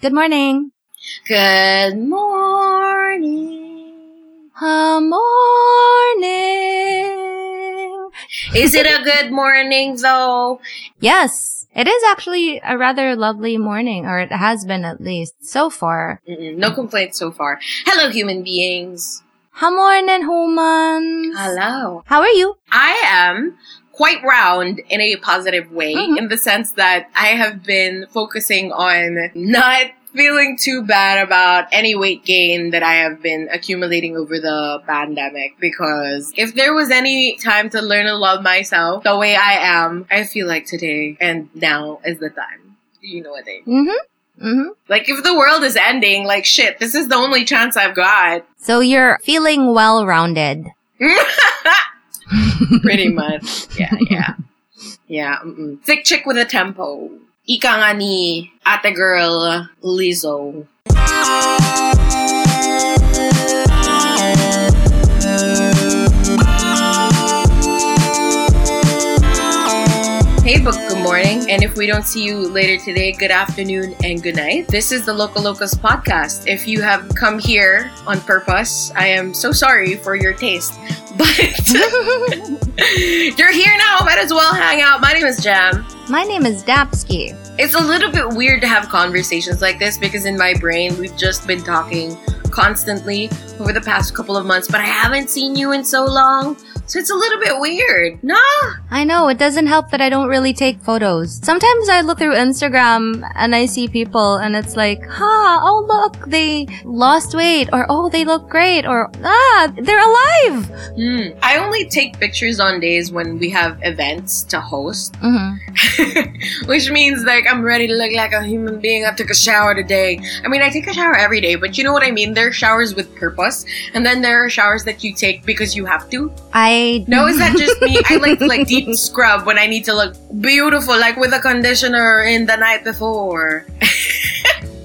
Good morning. Good morning. Good morning. Is it a good morning though? Yes, it is actually a rather lovely morning, or it has been at least so far. Mm-mm, no complaints so far. Hello, human beings. Good morning, humans. Hello. How are you? I am quite round in a positive way Mhm. in the sense that I have been focusing on not feeling too bad about any weight gain that I have been accumulating over the pandemic because if there was any time to learn to love myself the way I am, I feel like today and now is the time. You know what I mean? Mm-hmm. Mm-hmm. Like if the world is ending, like shit, this is the only chance I've got. So you're feeling well-rounded. Pretty much. Yeah, yeah. Yeah. Mm-mm. Thick chick with a tempo. Ika nga ni ate girl Lizzo. Hey, book, good morning. And if we don't see you later today, good afternoon and good night. This is the Loka Locas podcast. If you have come here on purpose, I am so sorry for your taste. But you're here now, might as well hang out. My name is Jam. My name is Dapsky. It's a little bit weird to have conversations like this because in my brain, we've just been talking constantly over the past couple of months, but I haven't seen you in so long. So it's a little bit weird. Nah. I know, it doesn't help that I don't really take photos. Sometimes I look through Instagram and I see people and it's like, ha, oh look, they lost weight, or oh, they look great, or ah, they're alive. Hmm. I only take pictures on days when we have events to host, Mm-hmm. which means like I'm ready to look like a human being. I took a shower today. I mean, I take a shower every day, but you know what I mean? There are showers with purpose, and then there are showers that you take because you have to. I No, is that just me? I like to like deep scrub when I need to look beautiful, like with a conditioner in the night before.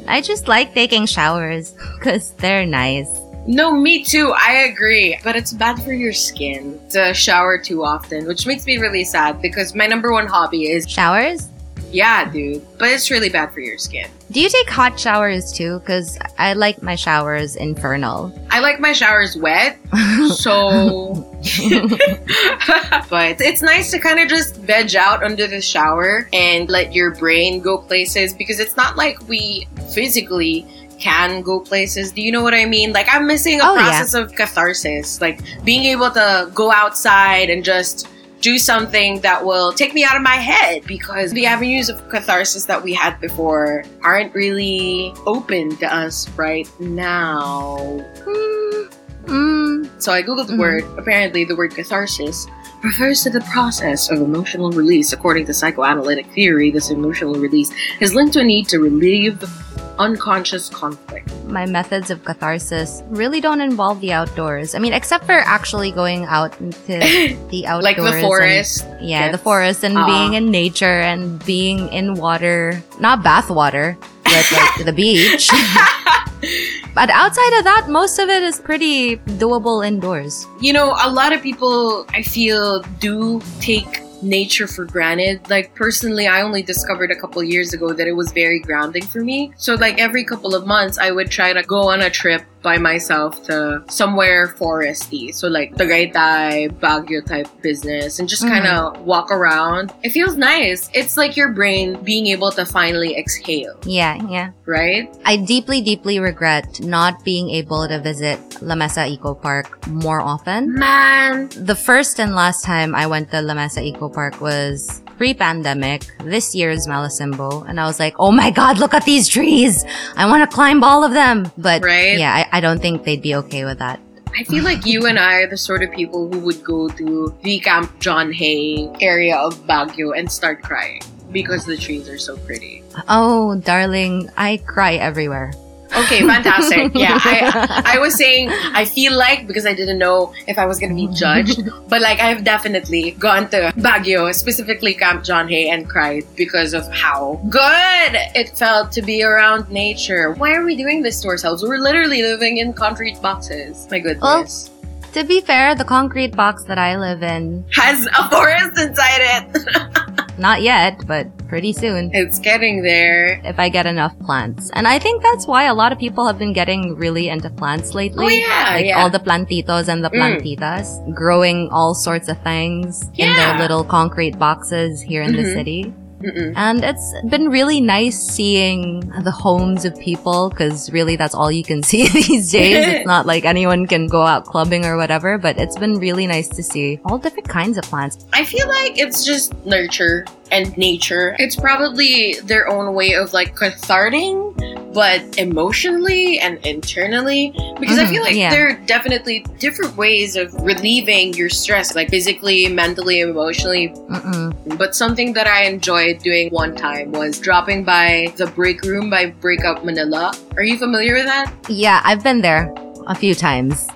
I just like taking showers because they're nice. No, me too. I agree. But it's bad for your skin to shower too often, which makes me really sad because my number one hobby is Showers? Yeah, dude. But it's really bad for your skin. Do you take hot showers too? Because I like my showers infernal. I like my showers wet, so but it's nice to kind of just veg out under the shower and let your brain go places because it's not like we physically can go places. Do you know what I mean? Like I'm missing a Oh, yeah. process of catharsis, like being able to go outside and just do something that will take me out of my head because the avenues of catharsis that we had before aren't really open to us right now. Mm, mm. So I googled the Mhm. word. Apparently, the word catharsis refers to the process of emotional release. According to psychoanalytic theory, this emotional release is linked to a need to relieve the unconscious conflict. My methods of catharsis really don't involve the outdoors. I mean, except for actually going out into the outdoors. like the and- forest. yeah, the forest and Uh-uh. being in nature and being in water. Not bath water, but like the beach. but outside of that, most of it is pretty doable indoors. You know, a lot of people I feel do take nature for granted. Like personally, I only discovered a couple years ago that it was very grounding for me. So like every couple of months, I would try to go on a trip by myself to somewhere foresty. So like Tagaytay, Baguio type business and just kind of mm-hmm. walk around. It feels nice. It's like your brain being able to finally exhale, Yeah, yeah. right? I deeply, deeply regret not being able to visit La Mesa Eco Park more often. Man, The first and last time I went to La Mesa Eco Park was pre-pandemic, this year's Malasimbo, and I was like, oh my god, look at these trees! I want to climb all of them! But Right. yeah, I, I don't think they'd be okay with that. I feel like you and I are the sort of people who would go to the Camp John Hay area of Baguio and start crying because the trees are so pretty. Oh, darling, I cry everywhere. Okay, fantastic. Yeah, I I was saying I feel like because I didn't know if I was gonna be judged, but like I've definitely gone to Baguio, specifically Camp John Hay, and cried because of how good it felt to be around nature. Why are we doing this to ourselves? We're literally living in concrete boxes. My goodness. Well, To be fair, the concrete box that I live in, Has a forest inside it. Not yet, but pretty soon. It's getting there. If I get enough plants. And I think that's why a lot of people have been getting really into plants lately. Oh, yeah, Like yeah. all the plantitos and the Mm. plantitas growing all sorts of things in their little concrete boxes here in the Mhm. city. Mm-mm. And it's been really nice seeing the homes of people because really that's all you can see these days. it's not like anyone can go out clubbing or whatever, but it's been really nice to see all different kinds of plants. I feel like it's just nurture and nature. It's probably their own way of like cathartic, but emotionally and internally. Because I Mhm, feel like yeah. there are definitely different ways of relieving your stress, like physically, mentally, emotionally. Mm-mm. But something that I enjoyed doing one time was dropping by the break room by Breakout Manila. Are you familiar with that? Yeah, I've been there a few times.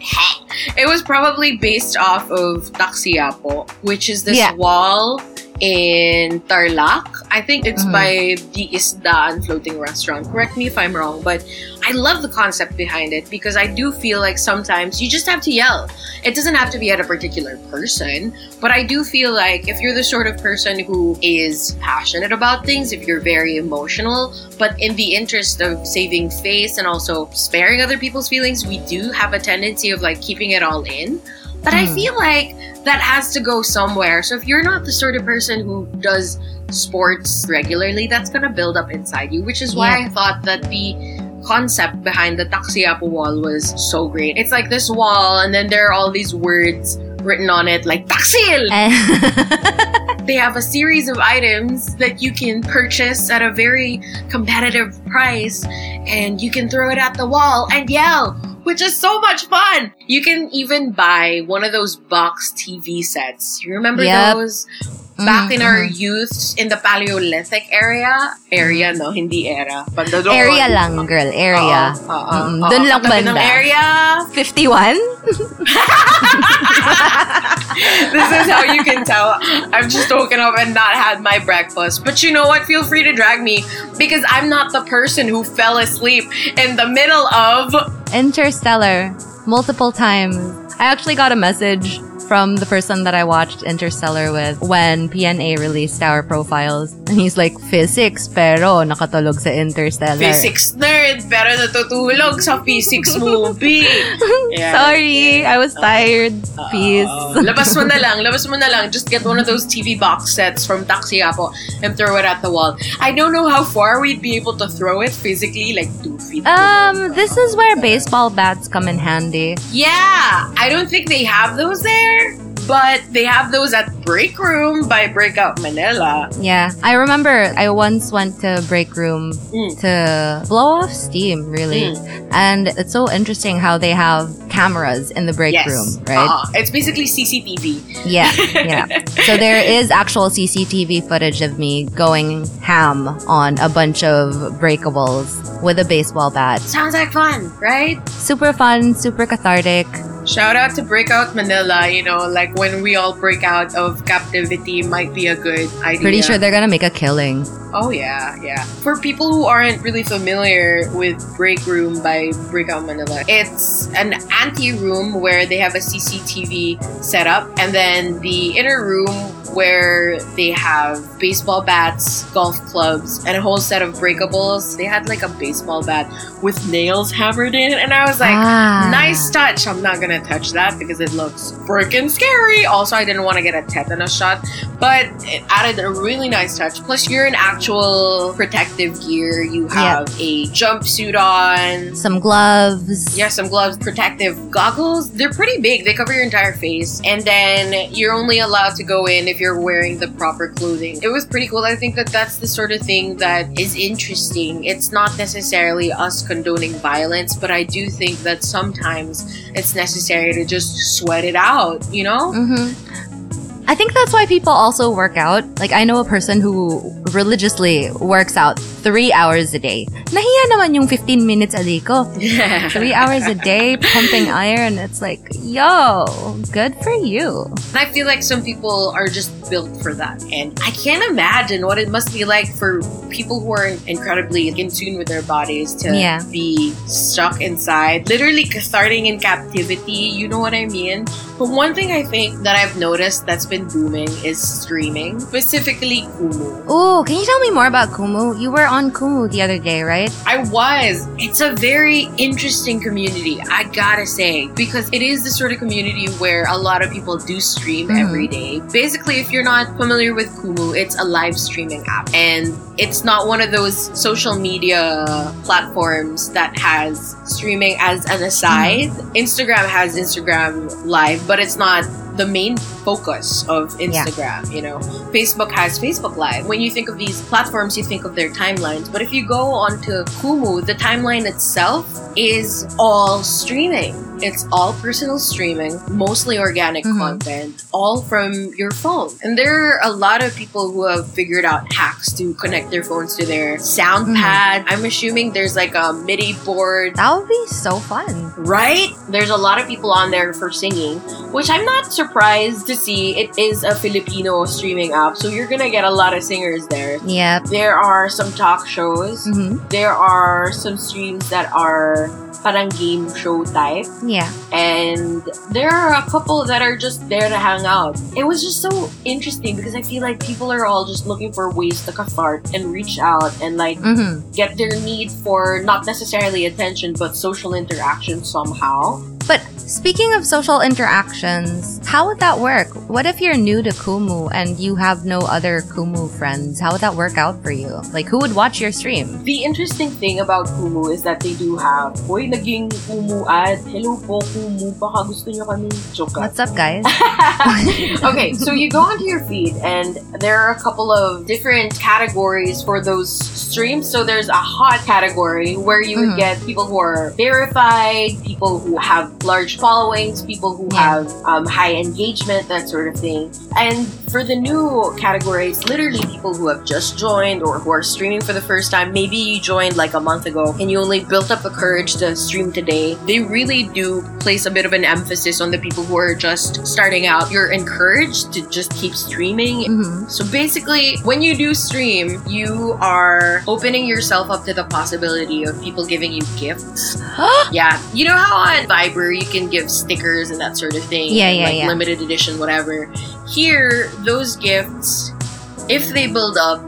It was probably based off of Tacsiyapo, which is this Yeah. wall in Tarlac. I think it's Mhm. by the Isdaan Floating Restaurant. Correct me if I'm wrong, but I love the concept behind it because I do feel like sometimes you just have to yell. It doesn't have to be at a particular person, but I do feel like if you're the sort of person who is passionate about things, if you're very emotional, but in the interest of saving face and also sparing other people's feelings, we do have a tendency of like keeping it all in. But I Mm. feel like that has to go somewhere. So if you're not the sort of person who does sports regularly, that's gonna build up inside you, which is why Yeah. I thought that the concept behind the Tacsiyapo wall was so great. It's like this wall, and then there are all these words written on it, like Taksil! And They have a series of items that you can purchase at a very competitive price, and you can throw it at the wall and yell, which is so much fun. You can even buy one of those box TV sets. You remember Yep. those? Back in our Mhm. youth, in the Paleolithic area, area no, hindi era. Banda doon. area lang, girl. Area. Oo, oo, Mm, oo. dun lang Katabi ng banda. area. 51? this is how you can tell I've just woken up and not had my breakfast. But you know what? Feel free to drag me because I'm not the person who fell asleep in the middle of. Interstellar. Multiple times. I actually got a message from the person that I watched Interstellar with when PNA released our profiles. And he's like, physics, pero nakatulog sa Interstellar. Physics nerd, pero natutulog sa physics movie. Yeah. Sorry, I was tired. Peace. Uh, labas mo na lang, labas mo na lang. Just get one of those TV box sets from Tacsiyapo and throw it at the wall. I don't know how far we'd be able to throw it physically, like. Um, this is where baseball bats come in handy. Yeah, I don't think they have those there, but they have those at Break Room by Breakout Manila. Yeah, I remember I once went to break room Mm. to blow off steam, really. And it's so interesting how they have cameras in the break yes, room, right? Uh-uh. It's basically CCTV. Yeah, yeah. So there is actual CCTV footage of me going ham on a bunch of breakables with a baseball bat. Sounds like fun, right? Super fun, super cathartic. Shout out to Breakout Manila. You know, like when we all break out of captivity, might be a good idea. Pretty sure they're gonna make a killing. Oh yeah, yeah. For people who aren't really familiar with Break Room by Breakout Manila, it's an ante-room where they have a CCTV set up, and then the inner room where they have baseball bats, golf clubs, and a whole set of breakables. They had like a baseball bat with nails hammered in, and I was like, Ah. nice touch. I'm not gonna touch that because it looks freaking scary. Also, I didn't want to get a tetanus shot, but it added a really nice touch. Plus, you're in actual protective gear. You have a jumpsuit on. Some gloves. Yeah, some gloves, protective goggles. They're pretty big. They cover your entire face. And then you're only allowed to go in if you're wearing the proper clothing. It was pretty cool. I think that that's the sort of thing that is interesting. It's not necessarily us condoning violence, but I do think that sometimes it's necessary to just sweat it out, you know? hmm I think that's why people also work out. Like I know a person who religiously works out three hours a day. Nahiya naman yung 15 minutes a day ko. Three hours a day pumping iron. It's like, yo, good for you. And I feel like some people are just built for that. And I can't imagine what it must be like for people who are incredibly in tune with their bodies to Yeah. be stuck inside, literally starting in captivity. You know what I mean? But one thing I think that I've noticed that's been booming is streaming, specifically Kumu. Ooh, can you tell me more about Kumu? You were on Kumu the other day, right? I was. It's a very interesting community, I gotta say, because it is the sort of community where a lot of people do stream Mhm. every day. Basically, if you're not familiar with Kumu, it's a live streaming app. And it's not one of those social media platforms that has streaming as an aside. Instagram has Instagram Live, but it's not the main focus of Yeah. Instagram, you know. Facebook has Facebook Live. When you think of these platforms, you think of their timelines. But if you go onto Kumu, the timeline itself is all streaming. It's all personal streaming, mostly organic Mhm. content, all from your phone. And there are a lot of people who have figured out hacks to connect their phones to their sound Mhm. pad. I'm assuming there's like a MIDI board That would be so fun. Right? There's a lot of people on there for singing, which I'm not surprised to see. It is a Filipino streaming app, so you're gonna get a lot of singers there. Yeah. There are some talk shows. hmm There are some streams that are parang game show type. Yeah. And there are a couple that are just there to hang out. It was just so interesting because I feel like people are all just looking for ways to cathartic and reach out and like hmm get their need for not necessarily attention but social interaction somehow. But speaking of social interactions, how would that work? What if you're new to Kumu and you have no other Kumu friends? How would that work out for you? Like, who would watch your stream? The interesting thing about Kumu is that they do have, Hoy, naging Kumu ad. Hello po, Kumu. Baka gusto nyo kami joke. What's up, guys? okay, so you go onto your feed, and there are a couple of different categories for those streams. So there's a hot category where you would Mhm. get people who are verified, people who have large followings, people who have um, high engagement, that sort of thing. And for the new categories, literally people who have just joined or who are streaming for the first time. Maybe you joined like a month ago and you only built up the courage to stream today. They really do place a bit of an emphasis on the people who are just starting out. You're encouraged to just keep streaming. hmm So basically, when you do stream, you are opening yourself up to the possibility of people giving you gifts. Yeah, you know how on Viber you can give stickers and that sort of thing. Yeah, yeah, like yeah. limited edition, whatever. Here, those gifts, if they build up,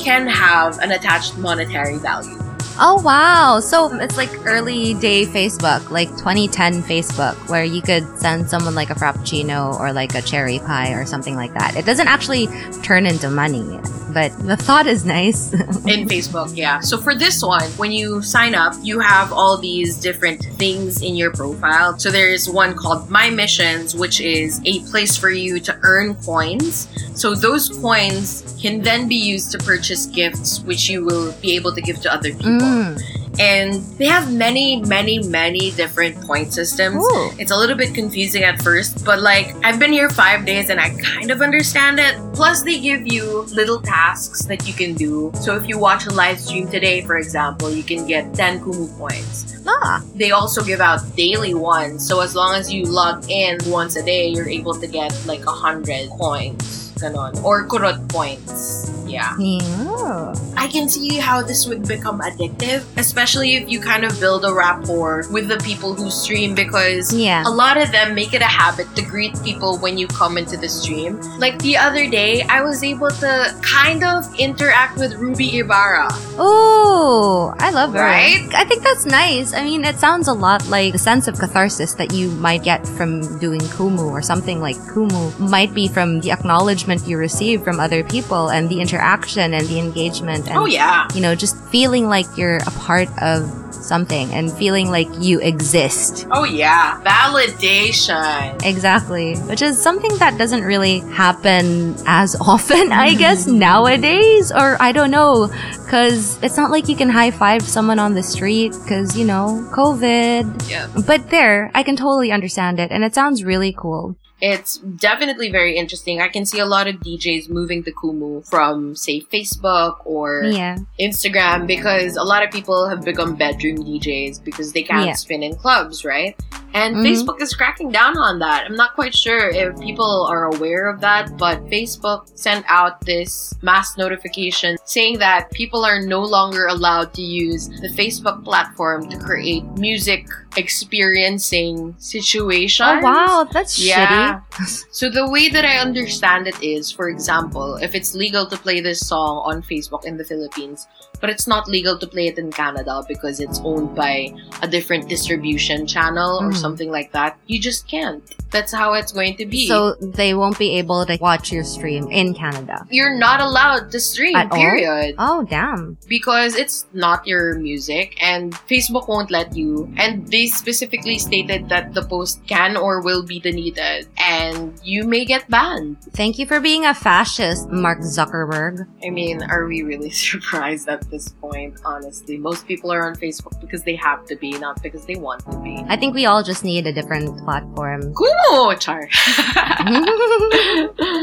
can have an attached monetary value. Oh, wow. So it's like early day Facebook, like 2010 Facebook, where you could send someone like a Frappuccino or like a cherry pie or something like that. It doesn't actually turn into money, but the thought is nice. in Facebook, yeah. So for this one, when you sign up, you have all these different things in your profile. So there's one called My Missions, which is a place for you to earn coins. So those coins can then be used to purchase gifts, which you will be able to give to other people. Mm. And they have many, many, many different point systems. Ooh. It's a little bit confusing at first, but like I've been here five days and I kind of understand it. Plus, they give you little tasks that you can do. So if you watch a live stream today, for example, you can get 10 Kumu points. Ah, They also give out daily ones. So as long as you log in once a day, you're able to get like a hundred coins. Ganon. Or kurot points. Yeah. yeah. I can see how this would become addictive, especially if you kind of build a rapport with the people who stream because Yeah. a lot of them make it a habit to greet people when you come into the stream. Like the other day, I was able to kind of interact with Ruby Ibarra. Oh, I love her. Right? I think that's nice. I mean, it sounds a lot like the sense of catharsis that you might get from doing Kumu or something like Kumu might be from the acknowledgement you receive from other people and the interaction and the engagement and Oh, yeah. you know, just feeling like you're a part of something and feeling like you exist. Oh, yeah. Validation. Exactly. Which is something that doesn't really happen as often, I mm-hmm. guess, nowadays. Or I don't know. Because it's not like you can high five someone on the street because, you know, COVID. Yeah. But there, I can totally understand it. And it sounds really cool. It's definitely very interesting. I can see a lot of DJs moving to Kumu from, say, Facebook or Yeah. Instagram because a lot of people have become bedroom DJs because they can't Yeah. spin in clubs, right? And Mhm. Facebook is cracking down on that. I'm not quite sure if people are aware of that, but Facebook sent out this mass notification saying that people are no longer allowed to use the Facebook platform to create music experiencing situations. Oh wow, that's Yeah. shitty. So the way that I understand it is, for example, if it's legal to play this song on Facebook in the Philippines, but it's not legal to play it in Canada because it's owned by a different distribution channel or Mm. something like that, you just can't. That's how it's going to be. So they won't be able to watch your stream in Canada. you're not allowed to stream, At all? period. Oh damn. because it's not your music and Facebook won't let you. And they specifically stated that the post can or will be deleted and you may get banned. Thank you for being a fascist, Mark Zuckerberg. I mean, are we really surprised at this point? Honestly, most people are on Facebook because they have to be, not because they want to be. I think we all just need a different platform. Cool, char.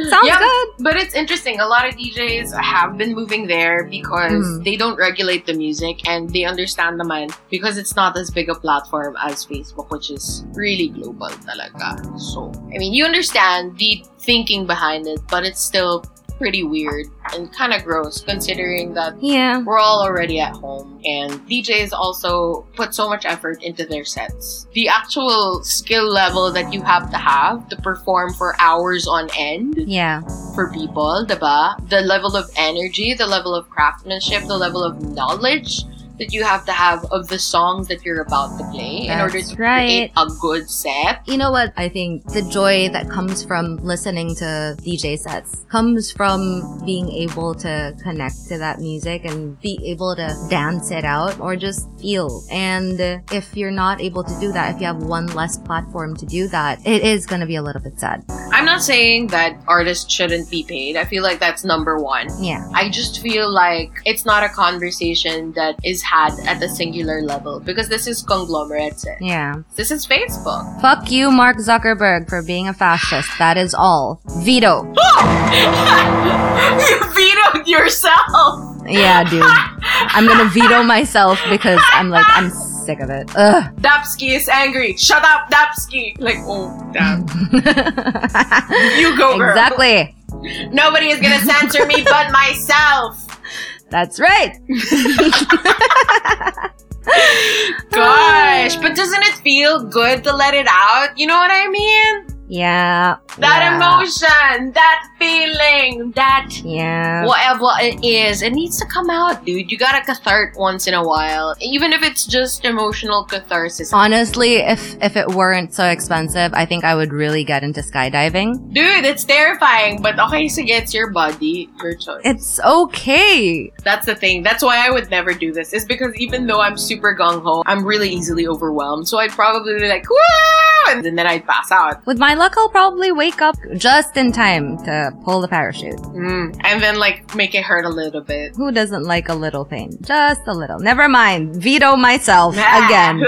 Sounds Yeah, good. But it's interesting. A lot of DJs have been moving there because Mm. they don't regulate the music and they understand naman because it's not as big a platform as Facebook, which is really global talaga. So, I mean, you understand the thinking behind it, but it's still pretty weird and kind of gross considering that Yeah. we're all already at home and DJs also put so much effort into their sets. The actual skill level that you have to have to perform for hours on end Yeah. for people, diba? The level of energy, the level of craftsmanship, the level of knowledge that you have to have of the songs that you're about to play in order to right. create a good set. You know what? I think the joy that comes from listening to DJ sets comes from being able to connect to that music and be able to dance it out or just feel. And if you're not able to do that, if you have one less platform to do that, it is going to be a little bit sad. I'm not saying that artists shouldn't be paid. I feel like that's number one. Yeah. I just feel like it's not a conversation that is had at the singular level because this is conglomerates. eh. Yeah. This is Facebook. Fuck you, Mark Zuckerberg, for being a fascist. That is all. Veto. you vetoed yourself. Yeah, dude. I'm gonna veto myself because I'm like, I'm sick of it. Ugh. Dapsky is angry. Shut up, Dapsky. Like, oh, damn. You go, girl. Exactly. Nobody is gonna censor me but myself. That's right. Gosh, but doesn't it feel good to let it out? You know what I mean? Yeah. That yeah, emotion, that feeling, that Yeah. whatever it is, it needs to come out, dude. You gotta cathart once in a while, even if it's just emotional catharsis. Honestly, if if it weren't so expensive, I think I would really get into skydiving. Dude, it's terrifying, but okay, sige, it's your body, your choice. It's okay. That's the thing. That's why I would never do this. Is because even though I'm super gung ho, I'm really easily overwhelmed. So I'd probably be like, Woo! and then I'd pass out. With my luck, I'll probably wake up just in time to pull the parachute. Mm. And then like make it hurt a little bit. Who doesn't like a little pain? Just a little. Never mind. Veto myself again. no,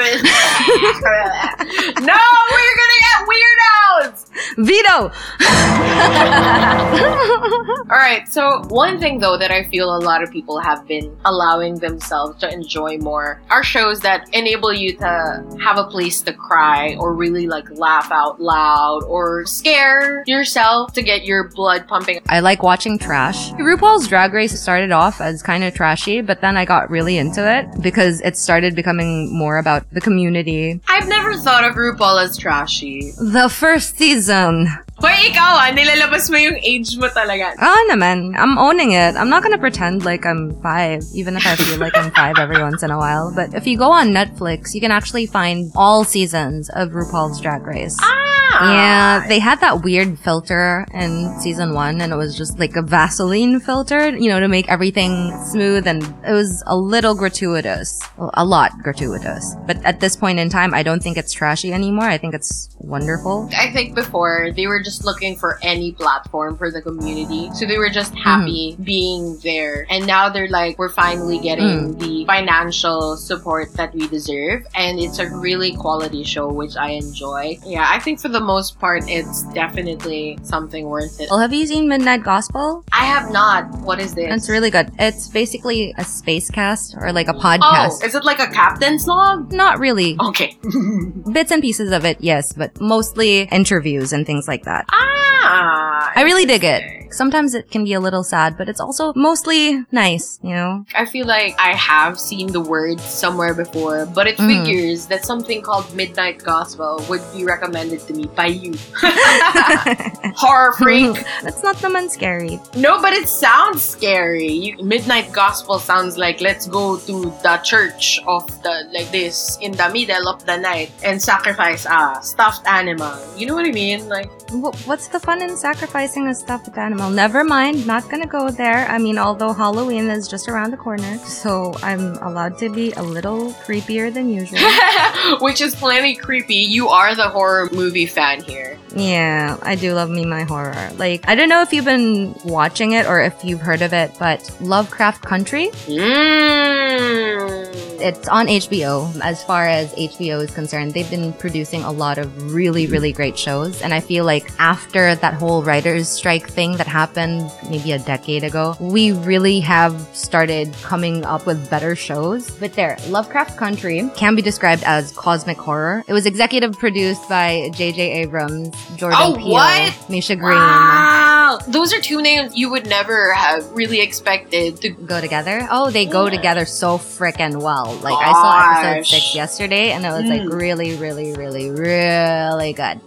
we're gonna get weirdos. Veto. All right. So one thing though that I feel a lot of people have been allowing themselves to enjoy more are shows that enable you to have a place to cry or really like laugh out loud or scare yourself to get your blood pumping. I like watching trash. RuPaul's Drag Race started off as kind of trashy, but then I got really into it because it started becoming more about the community. I've never thought of RuPaul as trashy. The first season. Hoy, ikaw ah, nilalabas mo yung age mo talaga. Oh, naman. I'm owning it. I'm not gonna pretend like I'm five, even if I feel like I'm five every once in a while. But if you go on Netflix, you can actually find all seasons of RuPaul's Drag Race. Ah! Yeah, they had that weird filter in season one, and it was just like a Vaseline filter, you know, to make everything smooth, and it was a little gratuitous. A lot gratuitous. But at this point in time, I don't think it's trashy anymore. I think it's wonderful. I think before they were just looking for any platform for the community. So they were just mm-hmm. happy being there. And now they're like, we're finally getting mm. the financial support that we deserve. And it's a really quality show, which I enjoy. Yeah, I think for the most part, it's definitely something worth it. Well, have you seen Midnight Gospel? I have not. What is this? It's really good. It's basically a space cast or like a podcast. Oh, podcast. is it like a captain's log? Not really. Okay. Bits and pieces of it, yes, but mostly interviews and things like that. ah. I really dig it. Sometimes it can be a little sad, but it's also mostly nice, you know? I feel like I have seen the word somewhere before, but it Mhm. figures that something called Midnight Gospel would be recommended to me by you. Horror freak. That's not naman scary. No, but it sounds scary. You, Midnight Gospel sounds like let's go to the church of the like this in the middle of the night and sacrifice a stuffed animal. You know what I mean? Like Wh- What's the fun in sacrificing a stuffed animal? Never mind, not gonna go there. I mean, although Halloween is just around the corner, so I'm allowed to be a little creepier than usual. which is plenty creepy. You are the horror movie fan here. yeah, I do love me my horror. Like, I don't know if you've been watching it or if you've heard of it, but Lovecraft Country, Mmm. It's on HBO. As far as HBO is concerned, they've been producing a lot of really, really great shows. And I feel like after that whole writer's strike thing that happened maybe a decade ago, we really have started coming up with better shows. But there, Lovecraft Country can be described as cosmic horror. It was executive produced by J.J. Abrams, Jordan Oh, Peele, what? Misha Green. Wow. Those are two names you would never have really expected to Go together? Oh, they go Yeah. together so freaking well. Like I saw episode six yesterday, and it was like Mm. really, really, really, really good.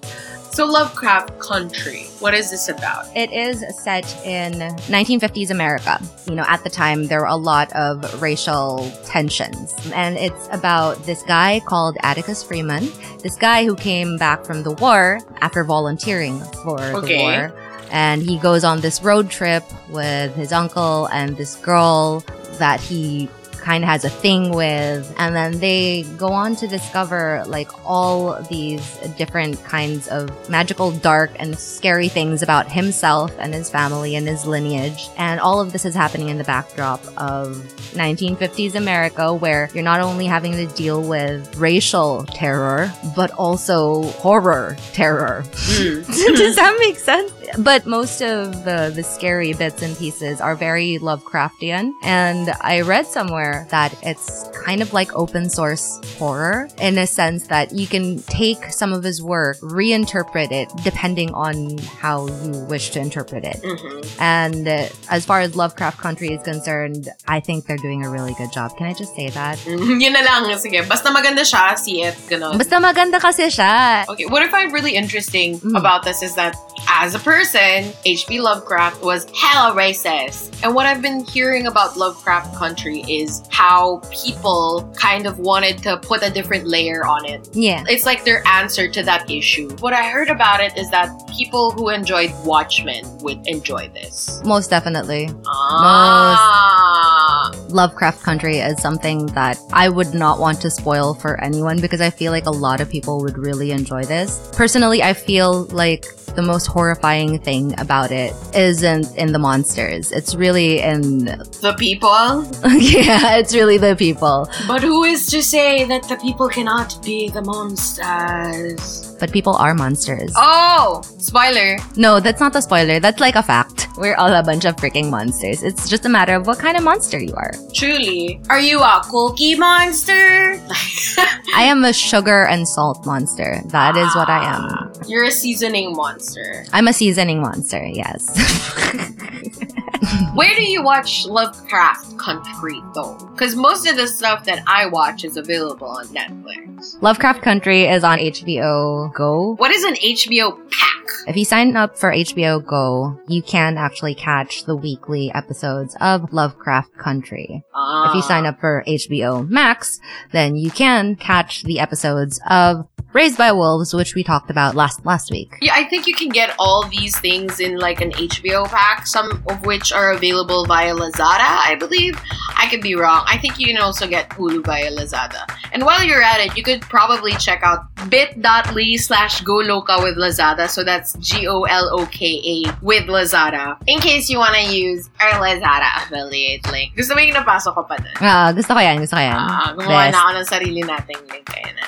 So Lovecraft Country. What is this about? It is set in 1950s America. You know, at the time there were a lot of racial tensions, and it's about this guy called Atticus Freeman. This guy who came back from the war after volunteering for the war. And he goes on this road trip with his uncle and this girl that he kind of has a thing with. And then they go on to discover like all these different kinds of magical, dark, and scary things about himself and his family and his lineage. And all of this is happening in the backdrop of 1950s America, where you're not only having to deal with racial terror, but also horror terror. Hmm. Does that make sense? But most of the, the scary bits and pieces are very Lovecraftian. And I read somewhere that it's kind of like open source horror in a sense that you can take some of his work, reinterpret it depending on how you wish to interpret it. Mhm. And uh, as far as Lovecraft Country is concerned, I think they're doing a really good job. Can I just say that? Mhm. Yun na lang. Sige. Basta maganda siya, see it. Ganon. Basta maganda kasi siya. Okay, what I find really interesting Mm. about this is that as a person, H.P. Lovecraft was hella racist. And what I've been hearing about Lovecraft Country is how people kind of wanted to put a different layer on it. Yeah. It's like their answer to that issue. What I heard about it is that people who enjoyed Watchmen would enjoy this. Most definitely. Ah. Lovecraft Country is something that I would not want to spoil for anyone because I feel like a lot of people would really enjoy this. Personally, I feel like the most horrifying thing about it isn't in the monsters. It's really in The people? yeah, it's really the people. But who is to say that the people cannot be the monsters? But people are monsters. Oh! Spoiler. No, that's not a spoiler. That's like a fact. We're all a bunch of freaking monsters. It's just a matter of what kind of monster you are. Truly. Are you a cookie monster? I am a sugar and salt monster. That is what I am. Ah, you're a seasoning monster. I'm a seasoning monster, yes. Where do you watch Lovecraft Country though? Because most of the stuff that I watch is available on Netflix. Lovecraft Country is on HBO Go. What is an HBO pack? If you sign up for HBO Go, you can actually catch the weekly episodes of Lovecraft Country. If you ah. sign up for HBO Max, then you can catch the episodes of Raised by Wolves, which we talked about last last week. Yeah, I think you can get all these things in like an HBO pack, some of which are available via Lazada, I believe. I could be wrong. I think you can also get Hulu via Lazada. And while you're at it, you could probably check out bit.ly slash go loca with Lazada. So that's G-O-L-O-K-A with Lazada. In case you want to use our Lazada affiliate link. Gusto mo yung napasok ko pa dun? Ah, gusto ko yan, gusto ko yan. Ah, gumawa Best. na ako ng sarili nating link. Kaya na.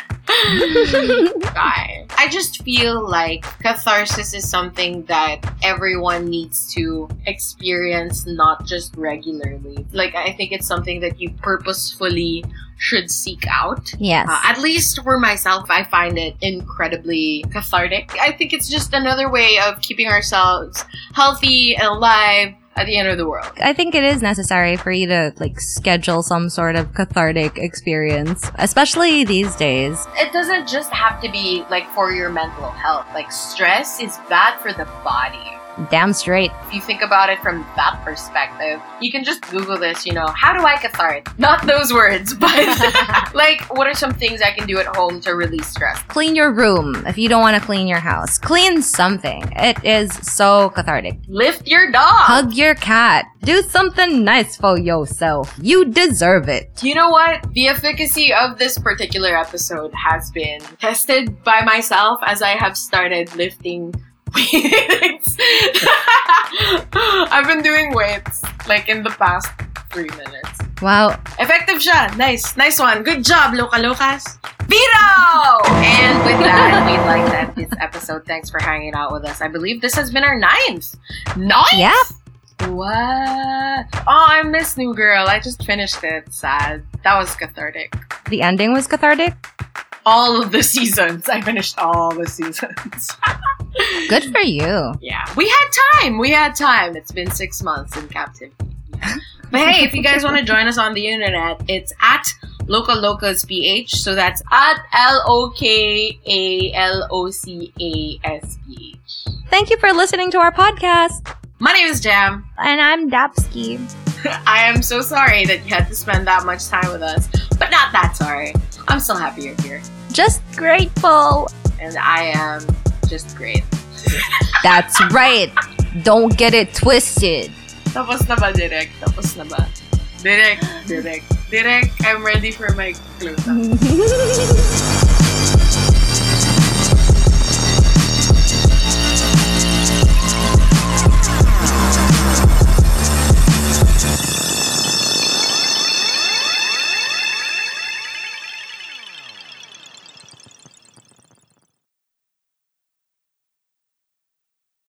I just feel like catharsis is something that everyone needs to experience, not just regularly. Like, I think it's something that you purposefully should seek out. Yes. Uh, at least for myself, I find it incredibly cathartic. I think it's just another way of keeping ourselves healthy and alive at the end of the world. I think it is necessary for you to like schedule some sort of cathartic experience, especially these days. It doesn't just have to be like for your mental health. Like stress is bad for the body. Damn straight. If you think about it from that perspective, you can just Google this, you know, how do I cathartic? Not those words, but like what are some things I can do at home to release stress? Clean your room if you don't want to clean your house. Clean something. It is so cathartic. Lift your dog. Hug your cat. Do something nice for yourself. You deserve it. You know what? The efficacy of this particular episode has been tested by myself as I have started lifting weights. I've been doing weights like in the past three minutes. Wow. Effective siya. Nice. Nice one. Good job, Loka Locas. Vito! And with that, we'd like to end this episode. Thanks for hanging out with us. I believe this has been our ninth. Ninth? Yeah. What? Oh, I miss New Girl. I just finished it. Sad. That was cathartic. The ending was cathartic. All of the seasons. I finished all the seasons. Good for you. Yeah. We had time. We had time. It's been six months in captivity. But hey, if you guys want to join us on the internet, it's at Loka Locas PH. So that's at L O K A L O C A S P H. Thank you for listening to our podcast. My name is Jam. And I'm Dapsky. I am so sorry that you had to spend that much time with us, but not that sorry. I'm still happy you're here. Just grateful. And I am just great. That's right. Don't get it twisted. Tapos na ba, Direk? Tapos na ba? Direk, Direk, Direk, I'm ready for my close-up.